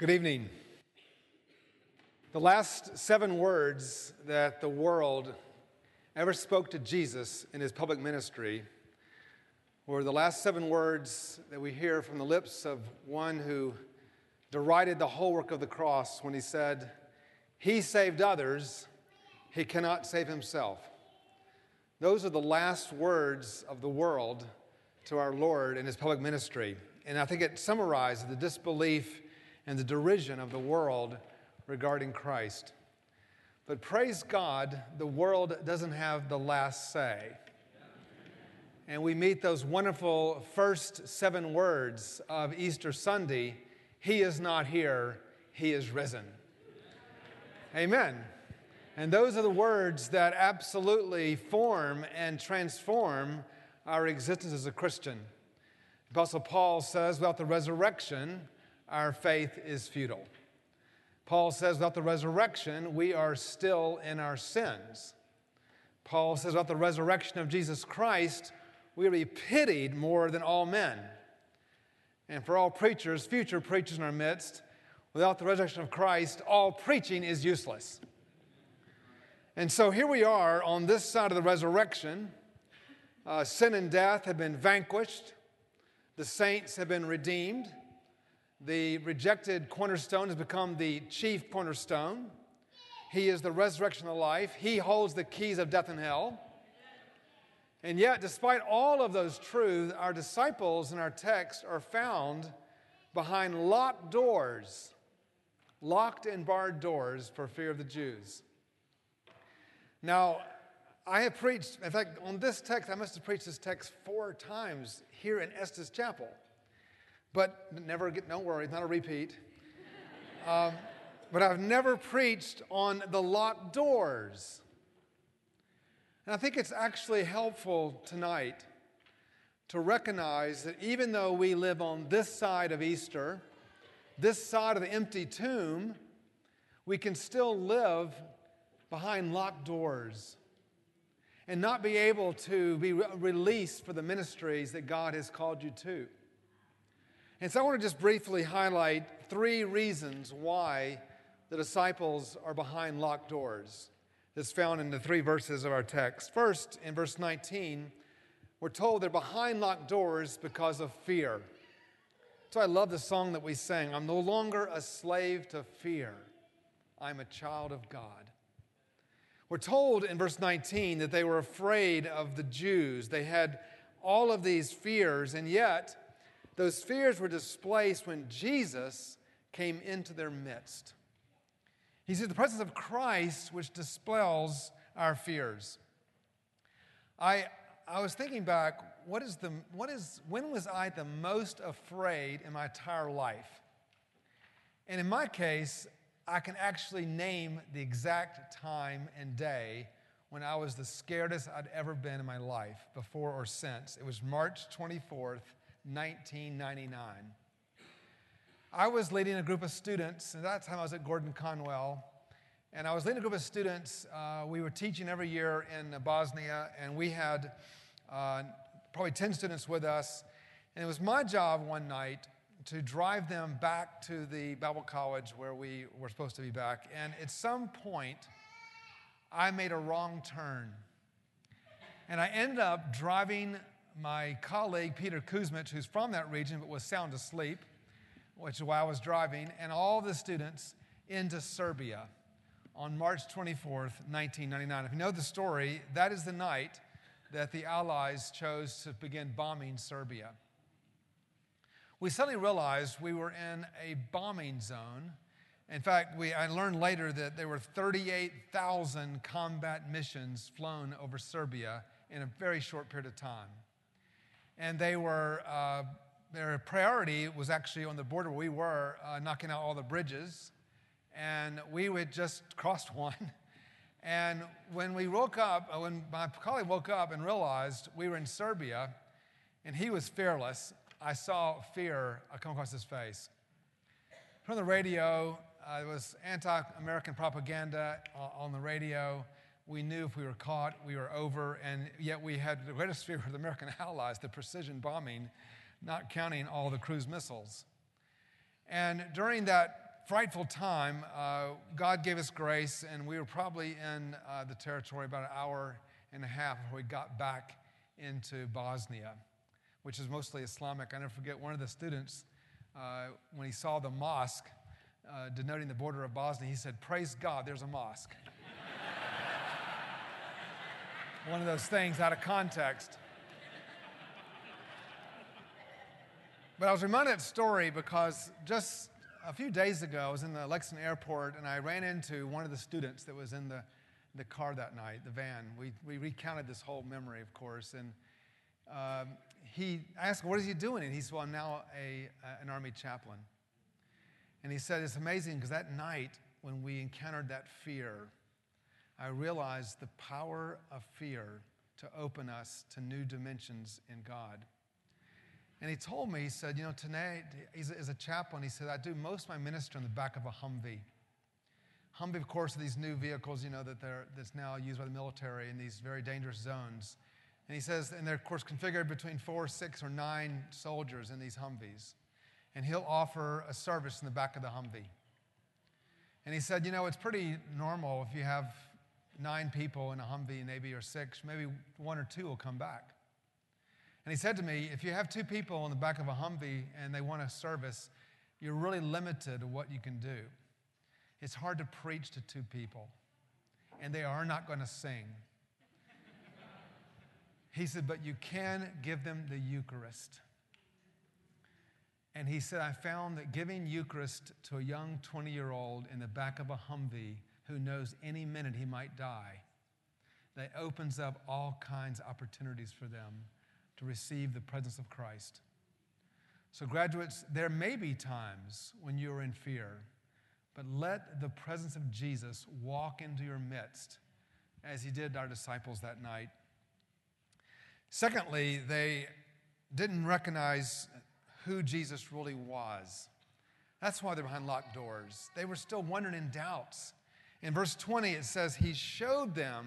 Good evening. The last seven words that the world ever spoke to Jesus in his public ministry were the last seven words that we hear from the lips of one who derided the whole work of the cross when he said, He saved others, he cannot save himself. Those are the last words of the world to our Lord in his public ministry. And I think it summarizes the disbelief and the derision of the world regarding Christ. But praise God, the world doesn't have the last say. And we meet those wonderful first seven words of Easter Sunday He is not here, He is risen. Amen. And those are the words that absolutely form and transform our existence as a Christian. Apostle Paul says, without the resurrection, our faith is futile. Paul says, without the resurrection, we are still in our sins. Paul says, without the resurrection of Jesus Christ, we be pitied more than all men. And for all preachers, future preachers in our midst, without the resurrection of Christ, all preaching is useless. And so here we are on this side of the resurrection. Uh, sin and death have been vanquished, the saints have been redeemed. The rejected cornerstone has become the chief cornerstone. He is the resurrection of life. He holds the keys of death and hell. And yet, despite all of those truths, our disciples in our text are found behind locked doors, locked and barred doors for fear of the Jews. Now, I have preached, in fact, on this text, I must have preached this text four times here in Estes Chapel. But never get, don't worry, not a repeat. Um, but I've never preached on the locked doors. And I think it's actually helpful tonight to recognize that even though we live on this side of Easter, this side of the empty tomb, we can still live behind locked doors and not be able to be re- released for the ministries that God has called you to. And so I want to just briefly highlight three reasons why the disciples are behind locked doors. That's found in the three verses of our text. First, in verse 19, we're told they're behind locked doors because of fear. So I love the song that we sang I'm no longer a slave to fear, I'm a child of God. We're told in verse 19 that they were afraid of the Jews. They had all of these fears, and yet those fears were displaced when Jesus came into their midst. He said, the presence of Christ which dispels our fears. I, I was thinking back, what is the, what is, when was I the most afraid in my entire life? And in my case, I can actually name the exact time and day when I was the scaredest I'd ever been in my life, before or since. It was March 24th, 1999. I was leading a group of students, and at that time I was at Gordon Conwell, and I was leading a group of students. Uh, we were teaching every year in Bosnia, and we had uh, probably 10 students with us. And it was my job one night to drive them back to the Bible college where we were supposed to be back. And at some point, I made a wrong turn. And I ended up driving my colleague Peter Kuzmich, who's from that region but was sound asleep, which is why I was driving, and all the students into Serbia on March 24th, 1999. If you know the story, that is the night that the Allies chose to begin bombing Serbia. We suddenly realized we were in a bombing zone. In fact, we, I learned later that there were 38,000 combat missions flown over Serbia in a very short period of time and they were, uh, their priority was actually on the border where we were, uh, knocking out all the bridges. And we had just crossed one. And when we woke up, uh, when my colleague woke up and realized we were in Serbia, and he was fearless, I saw fear come across his face. From the radio, uh, it was anti American propaganda uh, on the radio. We knew if we were caught, we were over, and yet we had the greatest fear of the American allies, the precision bombing, not counting all the cruise missiles. And during that frightful time. Uh, God gave us grace, and we were probably in uh, the territory about an hour and a half before we got back into Bosnia, which is mostly Islamic. I never forget one of the students, uh, when he saw the mosque uh, denoting the border of Bosnia, he said, Praise God, there's a mosque. One of those things out of context. But I was reminded of that story because just a few days ago, I was in the Lexington airport and I ran into one of the students that was in the, the car that night, the van. We, we recounted this whole memory, of course. And um, he asked, What is he doing? And he said, Well, I'm now a, an Army chaplain. And he said, It's amazing because that night, when we encountered that fear, I realized the power of fear to open us to new dimensions in God. And he told me, he said, you know, tonight, he's, a chaplain, he said, I do most of my ministry in the back of a Humvee. Humvee, of course, are these new vehicles, you know, that they're, that's now used by the military in these very dangerous zones. And he says, and they're, of course, configured between four, six, or nine soldiers in these Humvees. And he'll offer a service in the back of the Humvee. And he said, you know, it's pretty normal if you have nine people in a Humvee, maybe or six, maybe one or two will come back. And he said to me, if you have two people in the back of a Humvee and they want a service, you're really limited to what you can do. It's hard to preach to two people, and they are not going to sing. he said, but you can give them the Eucharist. And he said, I found that giving Eucharist to a young 20 year old in the back of a Humvee who knows any minute he might die, that opens up all kinds of opportunities for them to receive the presence of Christ. So, graduates, there may be times when you are in fear, but let the presence of Jesus walk into your midst as he did our disciples that night. Secondly, they didn't recognize who Jesus really was. That's why they're behind locked doors. They were still wondering in doubts. In verse 20, it says, He showed them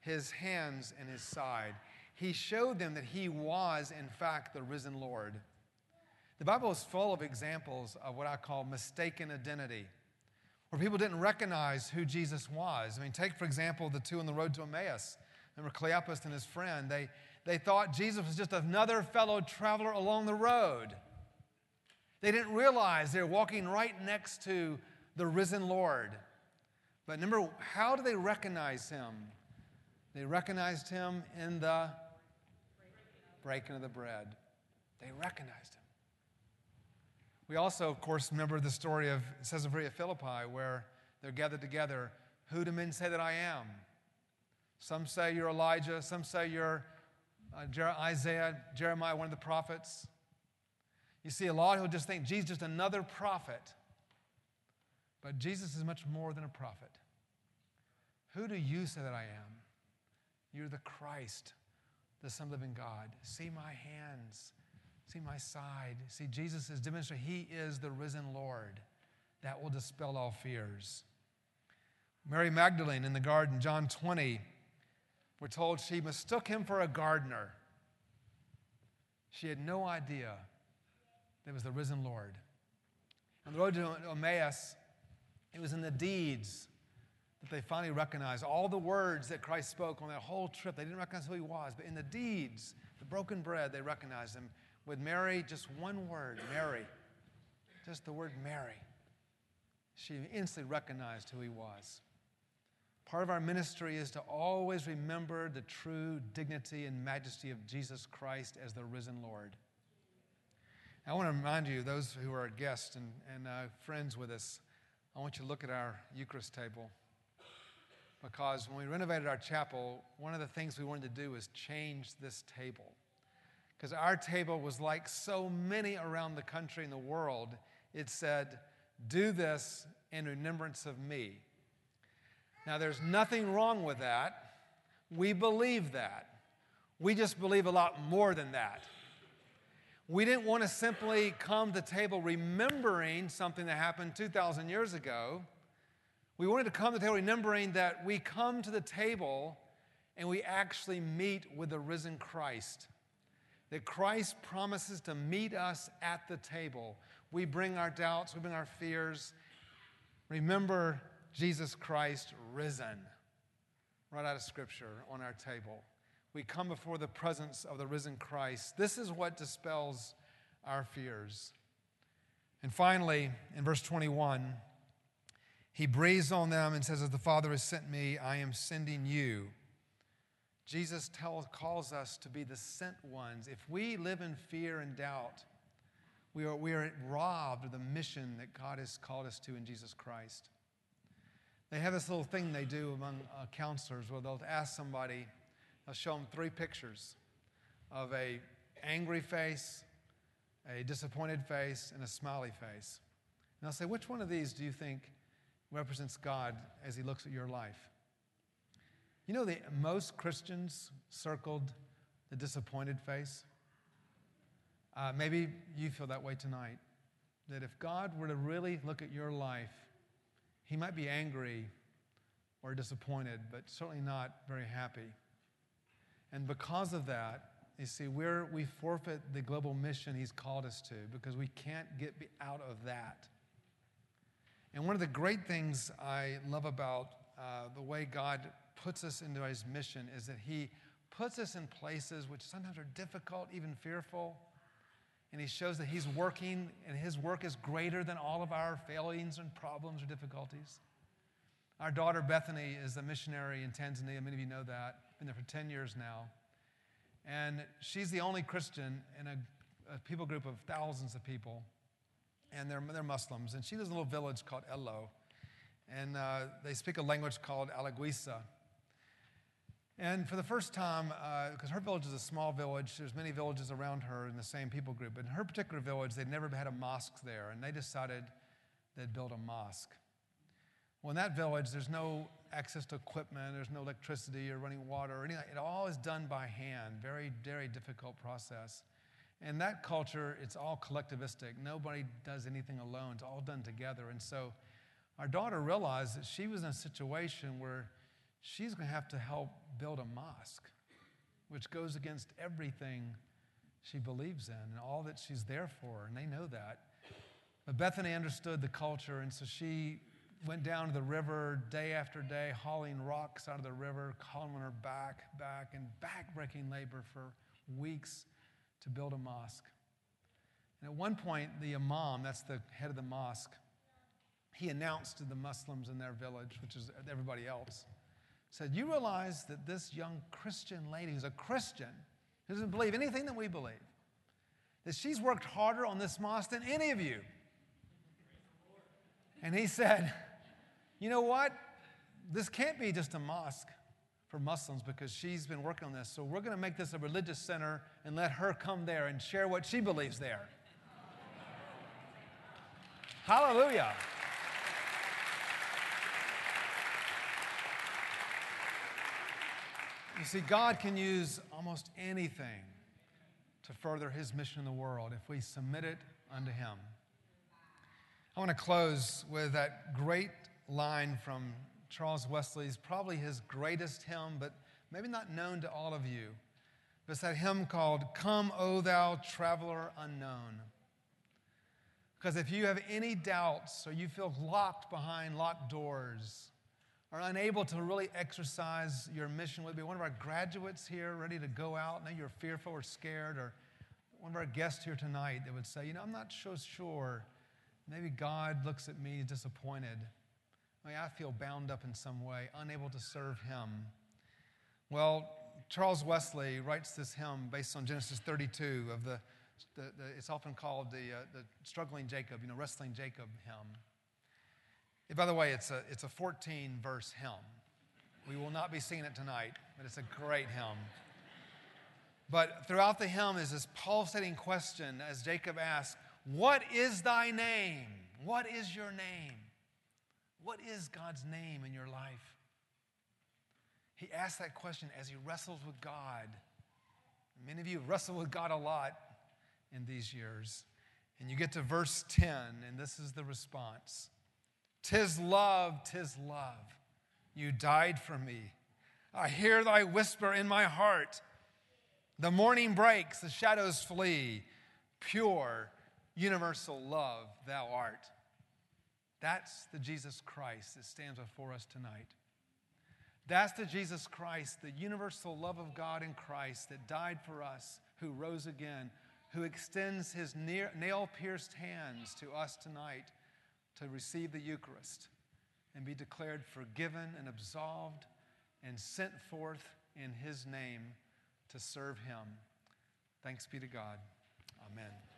his hands and his side he showed them that he was, in fact, the risen Lord. The Bible is full of examples of what I call mistaken identity, where people didn't recognize who Jesus was. I mean, take, for example, the two on the road to Emmaus. Remember Cleopas and his friend? They, they thought Jesus was just another fellow traveler along the road. They didn't realize they were walking right next to the risen Lord. But remember, how do they recognize him? They recognized him in the breaking of the bread. They recognized him. We also, of course, remember the story of Caesarea Philippi where they're gathered together. Who do men say that I am? Some say you're Elijah, some say you're uh, Isaiah, Jeremiah, one of the prophets. You see, a lot who just think Jesus is just another prophet. But Jesus is much more than a prophet. Who do you say that I am? You're the Christ, the Son of the living God. See my hands. See my side. See, Jesus is demonstrating He is the risen Lord. That will dispel all fears. Mary Magdalene in the garden, John 20, we're told she mistook him for a gardener. She had no idea that it was the risen Lord. On the road to Emmaus, it was in the deeds that they finally recognized all the words that Christ spoke on that whole trip. They didn't recognize who he was, but in the deeds, the broken bread, they recognized him. With Mary, just one word, Mary, just the word Mary. She instantly recognized who he was. Part of our ministry is to always remember the true dignity and majesty of Jesus Christ as the risen Lord. I want to remind you, those who are guests and, and uh, friends with us, I want you to look at our Eucharist table because when we renovated our chapel, one of the things we wanted to do was change this table. Because our table was like so many around the country and the world, it said, Do this in remembrance of me. Now, there's nothing wrong with that. We believe that. We just believe a lot more than that. We didn't want to simply come to the table remembering something that happened 2,000 years ago. We wanted to come to the table remembering that we come to the table and we actually meet with the risen Christ. That Christ promises to meet us at the table. We bring our doubts, we bring our fears, Remember Jesus Christ risen. Right out of Scripture on our table. We come before the presence of the risen Christ. This is what dispels our fears. And finally, in verse 21, he breathes on them and says, As the Father has sent me, I am sending you. Jesus tells, calls us to be the sent ones. If we live in fear and doubt, we are, we are robbed of the mission that God has called us to in Jesus Christ. They have this little thing they do among uh, counselors where they'll ask somebody, they'll show them three pictures of a angry face, a disappointed face, and a smiley face. And I'll say, which one of these do you think represents God as he looks at your life? You know, the, most Christians circled the disappointed face. Uh, maybe you feel that way tonight. That if God were to really look at your life, he might be angry or disappointed, but certainly not very happy. And because of that, you see, we're, we forfeit the global mission he's called us to because we can't get out of that. And one of the great things I love about uh, the way God puts us into his mission is that he puts us in places which sometimes are difficult, even fearful. And he shows that he's working and his work is greater than all of our failings and problems or difficulties. Our daughter Bethany is a missionary in Tanzania. Many of you know that. Been there for 10 years now. And she's the only Christian in a, a people group of thousands of people. And they're, they're Muslims. And she lives in a little village called Elo. And uh, they speak a language called Alagwisa. And for the first time, because uh, her village is a small village, there's many villages around her in the same people group. But in her particular village, they'd never had a mosque there, and they decided they'd build a mosque. Well, in that village, there's no access to equipment, there's no electricity or running water or anything. It all is done by hand, very, very difficult process. In that culture, it's all collectivistic. Nobody does anything alone, it's all done together. And so our daughter realized that she was in a situation where she's going to have to help build a mosque, which goes against everything she believes in and all that she's there for, and they know that. But Bethany understood the culture, and so she went down to the river day after day, hauling rocks out of the river, calling her back, back, and back-breaking labor for weeks to build a mosque. And at one point, the imam, that's the head of the mosque, he announced to the Muslims in their village, which is everybody else, said, You realize that this young Christian lady who's a Christian, who doesn't believe anything that we believe, that she's worked harder on this mosque than any of you. And he said, You know what? This can't be just a mosque for Muslims because she's been working on this. So we're going to make this a religious center and let her come there and share what she believes there. Hallelujah. You see, God can use almost anything to further his mission in the world if we submit it unto him. I want to close with that great line from Charles Wesley's, probably his greatest hymn, but maybe not known to all of you. It's that hymn called Come, O Thou Traveler Unknown. Because if you have any doubts or you feel locked behind locked doors, are unable to really exercise your mission, would be one of our graduates here ready to go out, now you're fearful or scared, or one of our guests here tonight that would say, you know, I'm not so sure. Maybe God looks at me disappointed. I feel bound up in some way, unable to serve Him. Well, Charles Wesley writes this hymn based on Genesis 32 of the, the, the it's often called the, uh, the struggling Jacob, you know, wrestling Jacob hymn. By the way, it's a, it's a 14 verse hymn. We will not be singing it tonight, but it's a great hymn. But throughout the hymn is this pulsating question as Jacob asks, What is thy name? What is your name? What is God's name in your life? He asks that question as he wrestles with God. Many of you wrestle with God a lot in these years. And you get to verse 10, and this is the response Tis love, tis love. You died for me. I hear thy whisper in my heart. The morning breaks, the shadows flee. Pure, universal love thou art. That's the Jesus Christ that stands before us tonight. That's the Jesus Christ, the universal love of God in Christ that died for us, who rose again, who extends his nail pierced hands to us tonight to receive the Eucharist and be declared forgiven and absolved and sent forth in his name to serve him. Thanks be to God. Amen.